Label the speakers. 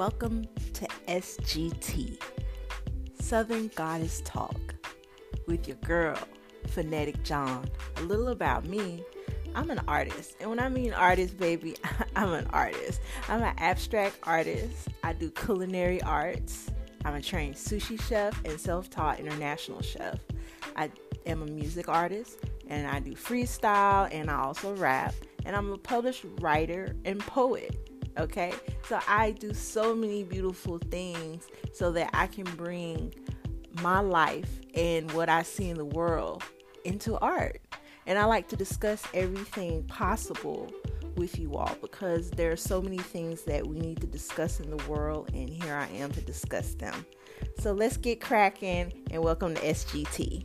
Speaker 1: Welcome to SGT, Southern Goddess Talk, with your girl, Phonetic John. A little about me. I'm an artist, and when I mean artist, baby, I'm an artist. I'm an abstract artist. I do culinary arts. I'm a trained sushi chef and self taught international chef. I am a music artist, and I do freestyle, and I also rap and I'm a published writer and poet. Okay, so I do so many beautiful things so that I can bring my life and what I see in the world into art. And I like to discuss everything possible with you all because there are so many things that we need to discuss in the world, and here I am to discuss them. So let's get cracking and welcome to SGT.